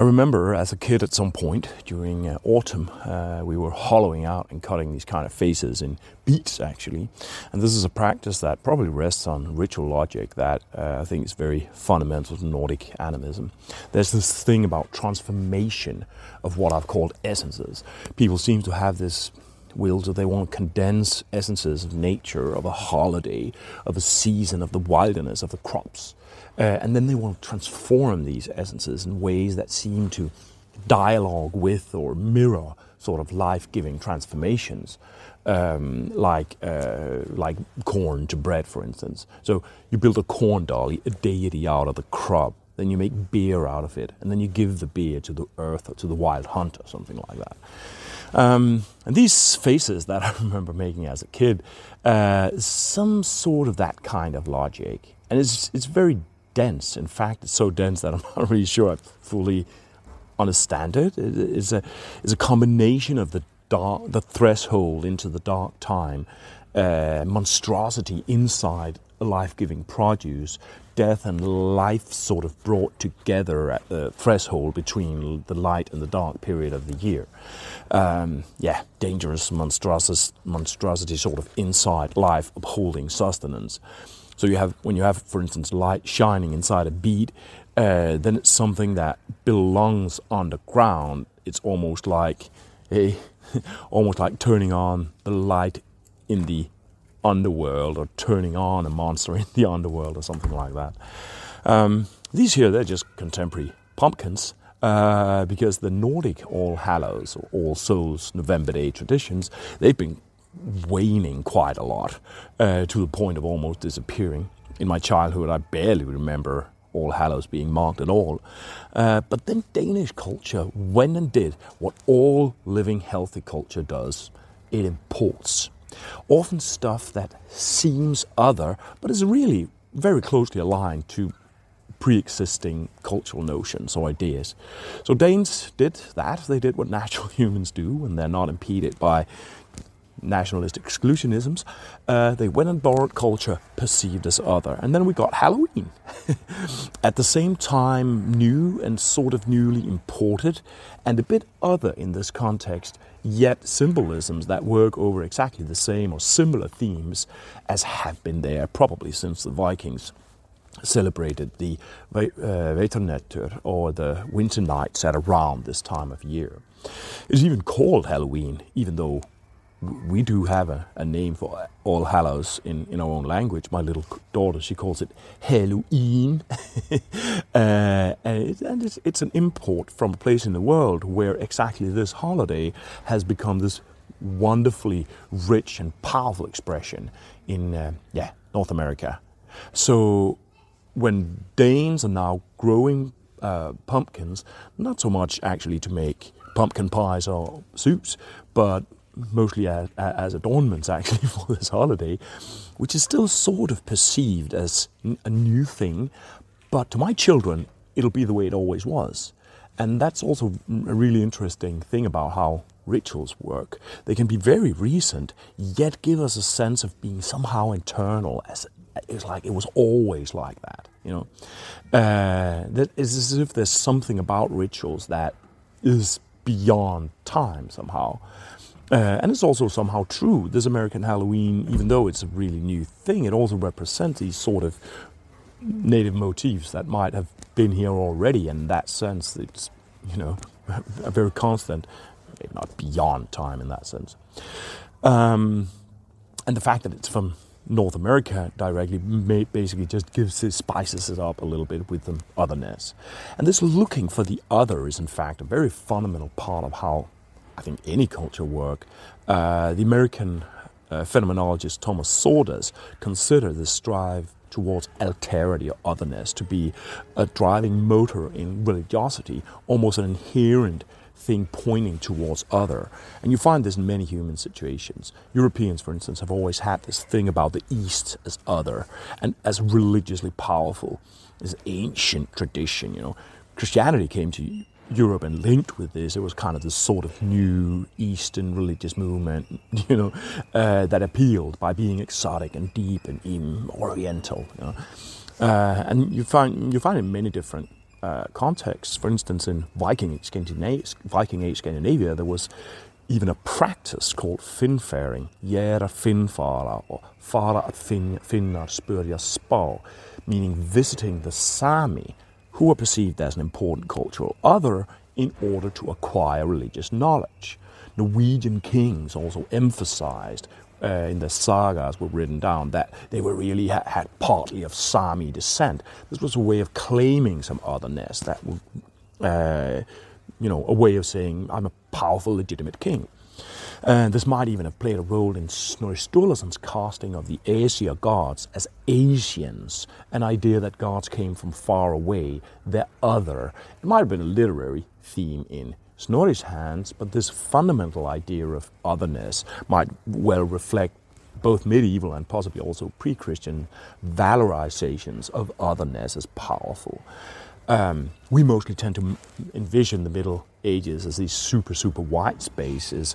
I remember as a kid at some point during uh, autumn, uh, we were hollowing out and cutting these kind of faces in beets actually. And this is a practice that probably rests on ritual logic that uh, I think is very fundamental to Nordic animism. There's this thing about transformation of what I've called essences. People seem to have this will that they want to condense essences of nature, of a holiday, of a season, of the wilderness, of the crops uh, and then they want to transform these essences in ways that seem to dialogue with or mirror sort of life-giving transformations, um, like uh, like corn to bread, for instance. So you build a corn dolly, a deity out of the crop, then you make beer out of it, and then you give the beer to the earth or to the wild hunt or something like that. Um, and these faces that I remember making as a kid, uh, some sort of that kind of logic, and it's it's very dense. In fact, it's so dense that I'm not really sure I fully understand it. It's a, it's a combination of the dark, the threshold into the dark time, uh, monstrosity inside a life-giving produce, death and life sort of brought together at the threshold between the light and the dark period of the year. Um, yeah, dangerous monstrosity, monstrosity sort of inside life upholding sustenance. So you have when you have, for instance, light shining inside a bead, uh, then it's something that belongs underground. It's almost like a, almost like turning on the light in the underworld or turning on a monster in the underworld or something like that. Um, these here, they're just contemporary pumpkins. Uh, because the Nordic All Hallows or All Souls November Day traditions, they've been waning quite a lot uh, to the point of almost disappearing. In my childhood, I barely remember All Hallows being marked at all. Uh, but then Danish culture went and did what all living healthy culture does it imports. Often stuff that seems other, but is really very closely aligned to pre existing cultural notions or ideas. So Danes did that. They did what natural humans do when they're not impeded by nationalist exclusionisms, uh, they went and borrowed culture perceived as other. And then we got Halloween. At the same time, new and sort of newly imported, and a bit other in this context, yet symbolisms that work over exactly the same or similar themes as have been there probably since the Vikings celebrated the uh, or the winter nights at around this time of year. It's even called Halloween, even though we do have a, a, name for All Hallows in, in our own language. My little daughter, she calls it Halloween. uh, and, it, and it's, it's, an import from a place in the world where exactly this holiday has become this wonderfully rich and powerful expression in uh, yeah, North America. So when Danes are now growing uh, pumpkins, not so much actually to make pumpkin pies or soups, but mostly as, as adornments actually for this holiday, which is still sort of perceived as a new thing. But to my children, it'll be the way it always was. And that's also a really interesting thing about how rituals work. They can be very recent, yet give us a sense of being somehow internal, as it's like it was always like that. You know, uh, that is as if there's something about rituals that is beyond time somehow. Uh, and it's also somehow true. This American Halloween, even though it's a really new thing, it also represents these sort of native motifs that might have been here already. In that sense, it's, you know, a very constant, maybe not beyond time in that sense. Um, and the fact that it's from North America directly basically just gives it, spices it up a little bit with the otherness. And this looking for the other is, in fact, a very fundamental part of how I think any culture work. Uh, the American uh, phenomenologist Thomas Csordas considered the strive towards alterity or otherness to be a driving motor in religiosity, almost an inherent thing pointing towards other. And you find this in many human situations. Europeans, for instance, have always had this thing about the East as other and as religiously powerful, this ancient tradition. You know, Christianity came to Europe and linked with this, it was kind of this sort of new Eastern religious movement, you know, uh, that appealed by being exotic and deep and even Oriental. You know? uh, and you find you find in many different uh, contexts. For instance, in Viking age, Scandinavia, Viking age Scandinavia, there was even a practice called finfaring, Jära finfara, or fara at fin, finnar spurja spa, meaning visiting the Sami who were perceived as an important cultural other in order to acquire religious knowledge. Norwegian kings also emphasized uh, in the sagas were written down that they were really ha- had partly of Sami descent. This was a way of claiming some otherness that would, uh, you know, a way of saying I'm a powerful, legitimate king. And this might even have played a role in Snorri Sturluson's casting of the Aesir gods as Asians, an idea that gods came from far away, they're other. It might have been a literary theme in Snorri's hands, but this fundamental idea of otherness might well reflect both medieval and possibly also pre Christian valorizations of otherness as powerful. Um, we mostly tend to envision the Middle Ages as these super, super white spaces,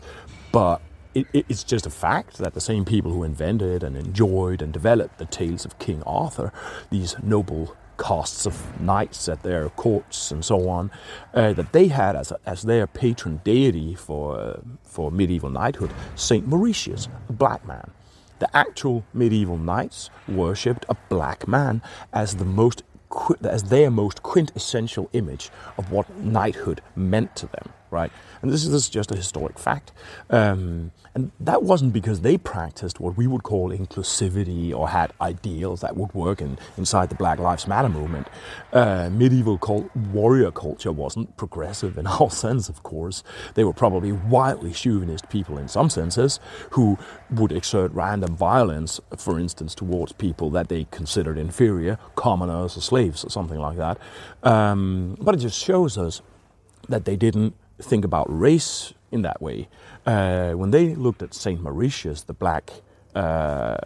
but it, it's just a fact that the same people who invented and enjoyed and developed the tales of King Arthur, these noble casts of knights at their courts and so on, uh, that they had as, a, as their patron deity for, uh, for medieval knighthood, Saint Mauritius, a black man. The actual medieval knights worshipped a black man as the most as their most quintessential image of what knighthood meant to them, right? And this is, just a historic fact. Um, and that wasn't because they practiced what we would call inclusivity or had ideals that would work in, inside the Black Lives Matter movement. Uh, medieval cult, warrior culture wasn't progressive in our sense, of course. They were probably wildly chauvinist people in some senses who would exert random violence, for instance, towards people that they considered inferior, commoners or slaves or something like that. Um, but it just shows us that they didn't think about race in that way. Uh, when they looked at Saint Mauritius, the black uh,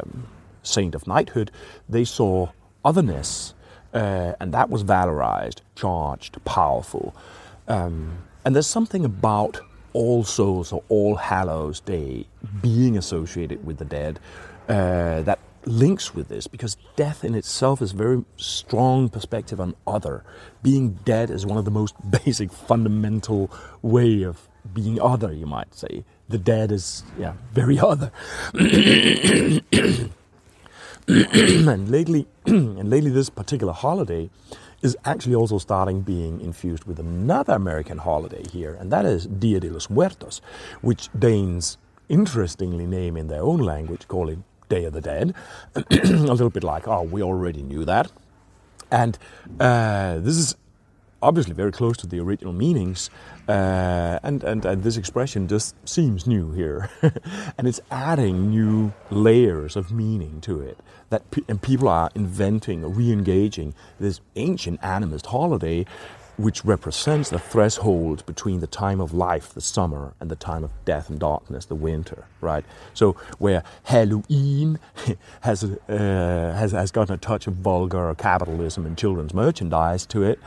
saint of knighthood, they saw otherness, uh, and that was valorized, charged, powerful. Um, and there's something about All Souls or All Hallows Day being associated with the dead uh, that links with this because death in itself is a very strong perspective on other. Being dead is one of the most basic, fundamental way of being other, you might say. The dead is, yeah, very other. and lately, and lately, this particular holiday is actually also starting being infused with another American holiday here, and that is Dia de los Muertos, which Danes interestingly name in their own language, calling Day of the Dead. a little bit like, oh, we already knew that. And uh, this is obviously very close to the original meanings, uh, and, and, and this expression just seems new here. and it's adding new layers of meaning to it. That pe- and people are inventing, re engaging this ancient animist holiday which represents the threshold between the time of life, the summer, and the time of death and darkness, the winter, right? So where Halloween has, uh, has, has gotten a touch of vulgar capitalism and children's merchandise to it,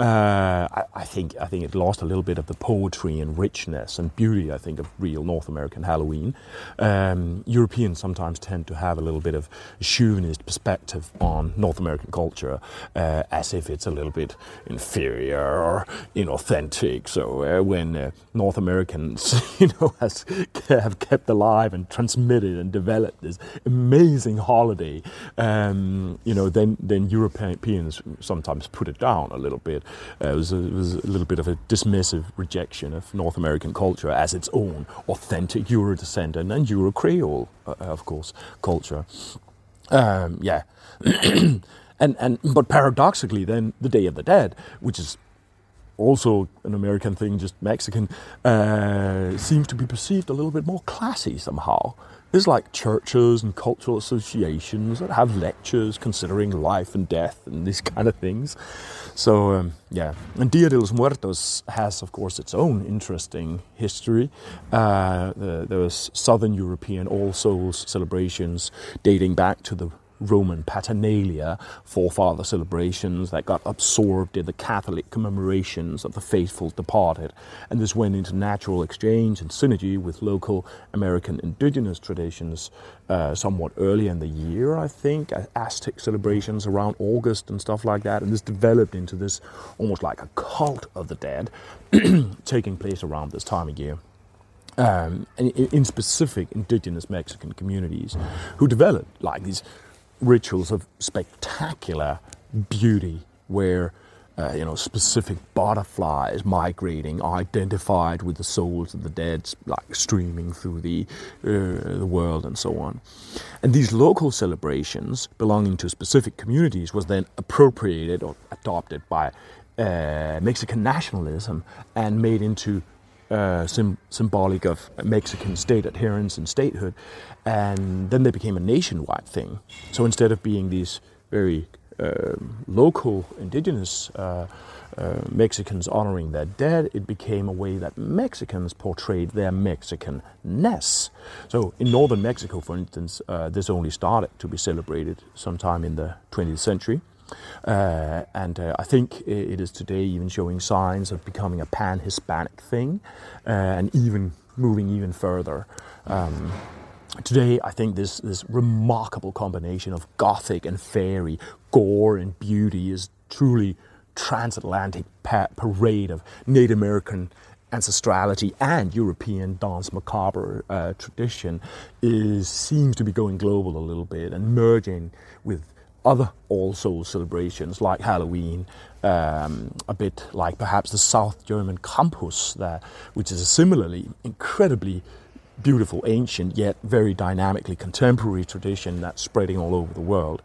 uh, I, I, think I think it lost a little bit of the poetry and richness and beauty. I think of real North American Halloween. Um, Europeans sometimes tend to have a little bit of a chauvinist perspective on North American culture, uh, as if it's a little bit inferior or inauthentic. So uh, when uh, North Americans, you know, has have kept alive and transmitted and developed this amazing holiday, um, you know, then then Europeans sometimes put it down a little bit. Uh, it, was a, it, was a, little bit of a dismissive rejection of North American culture as its own authentic Euro descendant and Euro Creole, uh, of course, culture. Um, yeah. and, and, but paradoxically, then, the Day of the Dead, which is also an American thing, just Mexican, uh, seems to be perceived a little bit more classy somehow. There's like churches and cultural associations that have lectures considering life and death and these kind of things. So, um, yeah. And Dia de los Muertos has, of course, its own interesting history. Uh, there was Southern European All Souls celebrations dating back to the Roman Parentalia, forefather celebrations that got absorbed in the Catholic commemorations of the faithful departed. And this went into natural exchange and synergy with local American indigenous traditions uh, somewhat early in the year, I think, Aztec celebrations around August and stuff like that. And this developed into this almost like a cult of the dead taking place around this time of year um, in specific indigenous Mexican communities who developed like these rituals of spectacular beauty where uh, you know specific butterflies migrating identified with the souls of the dead like streaming through the uh, the world and so on. And these local celebrations belonging to specific communities was then appropriated or adopted by uh, Mexican nationalism and made into uh, sim- symbolic of Mexican state adherence and statehood. And then they became a nationwide thing. So instead of being these very uh, local indigenous uh, uh, Mexicans honoring their dead, it became a way that Mexicans portrayed their Mexicanness. So in northern Mexico, for instance, uh, this only started to be celebrated sometime in the 20th century. Uh, and uh, I think it is today even showing signs of becoming a pan Hispanic thing uh, and even moving even further. Um, today, I think this, this remarkable combination of gothic and fairy, gore and beauty is truly transatlantic pa- parade of Native American ancestrality and European danse macabre uh, tradition is seems to be going global a little bit and merging with other All Souls celebrations like Halloween, um, a bit like perhaps the South German Krampus, there, which is a similarly incredibly beautiful, ancient, yet very dynamically contemporary tradition that's spreading all over the world.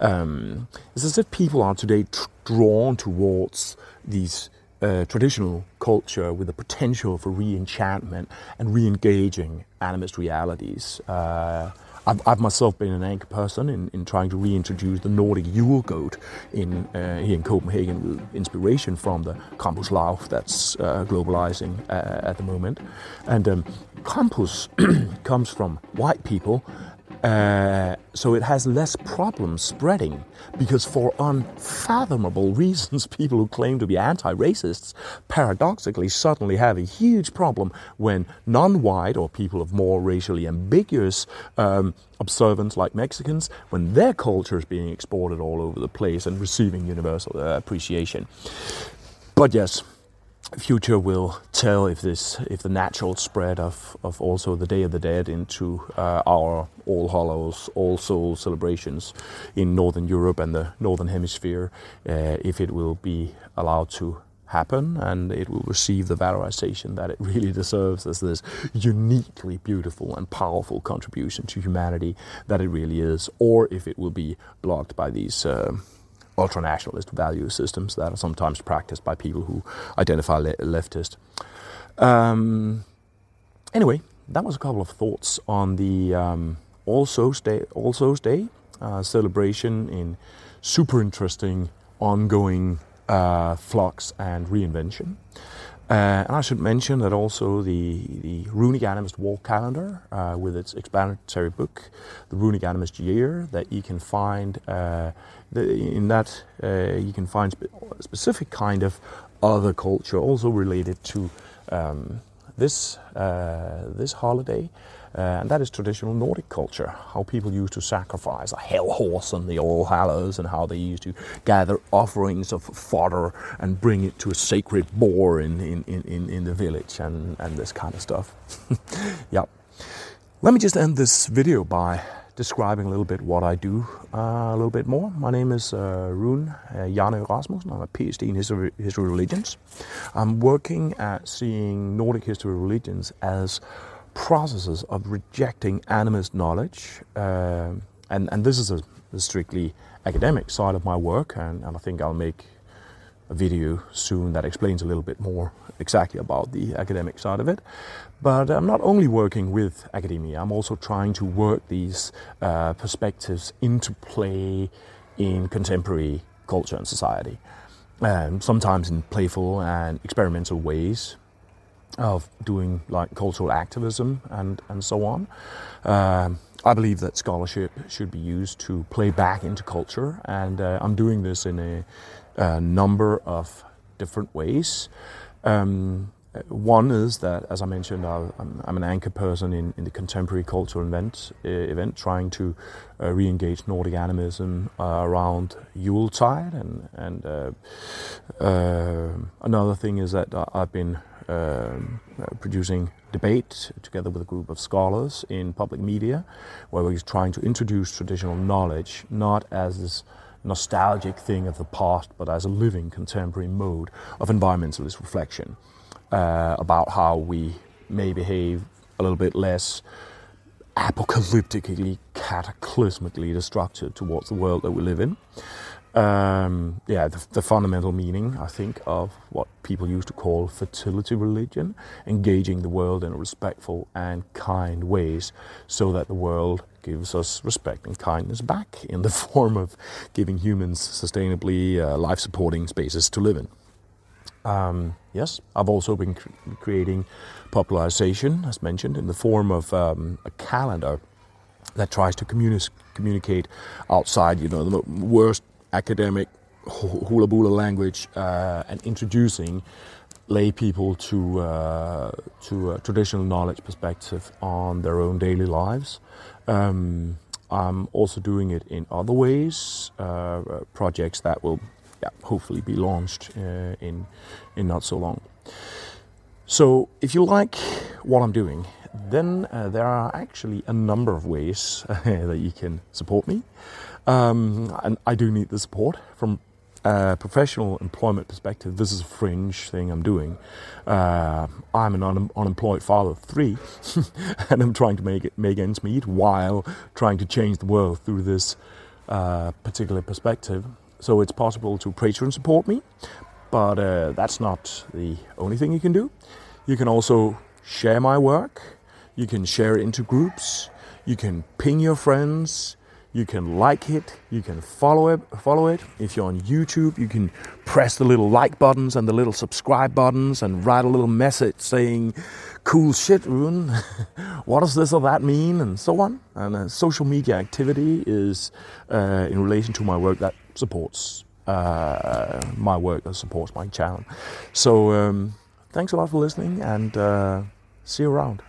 Um, it's as if people are today drawn towards these uh, traditional culture with the potential for re-enchantment and re-engaging animist realities. Uh, I've, I've, myself been an anchor person in, in trying to reintroduce the Nordic Yule goat in, uh, here in Copenhagen with inspiration from the Krampus that's uh, globalizing uh, at the moment. And um, Krampus comes from white people uh, so it has less problems spreading because, for unfathomable reasons, people who claim to be anti racists paradoxically suddenly have a huge problem when non white or people of more racially ambiguous um, observance, like Mexicans, when their culture is being exported all over the place and receiving universal uh, appreciation. But yes, future will tell if this if the natural spread of, of also the Day of the Dead into uh, our All Hallows, All Souls celebrations in Northern Europe and the Northern Hemisphere, uh, if it will be allowed to happen and it will receive the valorization that it really deserves as this uniquely beautiful and powerful contribution to humanity that it really is, or if it will be blocked by these. Uh, ultranationalist value systems that are sometimes practiced by people who identify le- leftist. Um, anyway, that was a couple of thoughts on the um, All Souls Day, All Souls Day uh, celebration in super interesting, ongoing uh, flux and reinvention. Uh, and I should mention that also the, the Runic Animist Wall Calendar, uh, with its explanatory book, the Runic Animist Year, that you can find uh, the, in that uh, you can find spe- specific kind of other culture also related to um, this uh, this holiday. Uh, and that is traditional Nordic culture, how people used to sacrifice a hell horse on the All Hallows, and how they used to gather offerings of fodder and bring it to a sacred boar in, in, in, in the village, and, and this kind of stuff. yeah. Let me just end this video by describing a little bit what I do uh, a little bit more. My name is uh, Rune uh, Hjarnø Rasmussen. I'm a PhD in history, history religions. I'm working at seeing Nordic history religions as processes of rejecting animist knowledge, uh, and, and this is a, a, strictly academic side of my work, and, and I think I'll make a video soon that explains a little bit more exactly about the academic side of it. But I'm not only working with academia, I'm also trying to work these uh, perspectives into play in contemporary culture and society, um, sometimes in playful and experimental ways, of doing like cultural activism and, and so on. Um, I believe that scholarship should be used to play back into culture, and uh, I'm doing this in a, a number of different ways. Um, one is that, as I mentioned, I'm, I'm an anchor person in, in, the contemporary cultural event, uh, event trying to uh, re-engage Nordic animism uh, around Yuletide. And, and uh, uh, another thing is that I've been um, producing debate together with a group of scholars in public media, where we're trying to introduce traditional knowledge not as this nostalgic thing of the past, but as a living contemporary mode of environmentalist reflection uh, about how we may behave a little bit less apocalyptically, cataclysmically destructive towards the world that we live in. Um, yeah, the, the, fundamental meaning, I think, of what people used to call fertility religion, engaging the world in respectful and kind ways so that the world gives us respect and kindness back in the form of giving humans sustainably uh, life supporting spaces to live in. Um, yes, I've also been cr- creating popularization, as mentioned, in the form of um, a calendar that tries to communi- communicate outside, you know, the worst academic hula bula language uh, and introducing lay people to uh, to a traditional knowledge perspective on their own daily lives. Um, I'm also doing it in other ways, uh, projects that will yeah, hopefully be launched uh, in in not so long. So if you like what I'm doing, then uh, there are actually a number of ways that you can support me. Um, and I do need the support from a professional employment perspective. This is a fringe thing I'm doing. Uh, I'm an un- unemployed father of three, and I'm trying to make it make ends meet while trying to change the world through this uh, particular perspective. So it's possible to Patreon support me, but uh, that's not the only thing you can do. You can also share my work. You can share it into groups. You can ping your friends. You can like it. You can follow it. Follow it. If you're on YouTube, you can press the little like buttons and the little subscribe buttons and write a little message saying, "Cool shit, Rune. what does this or that mean?" and so on. And uh, social media activity is uh, in relation to my work that supports uh, my work, that supports my channel. So um, thanks a lot for listening, and uh, see you around.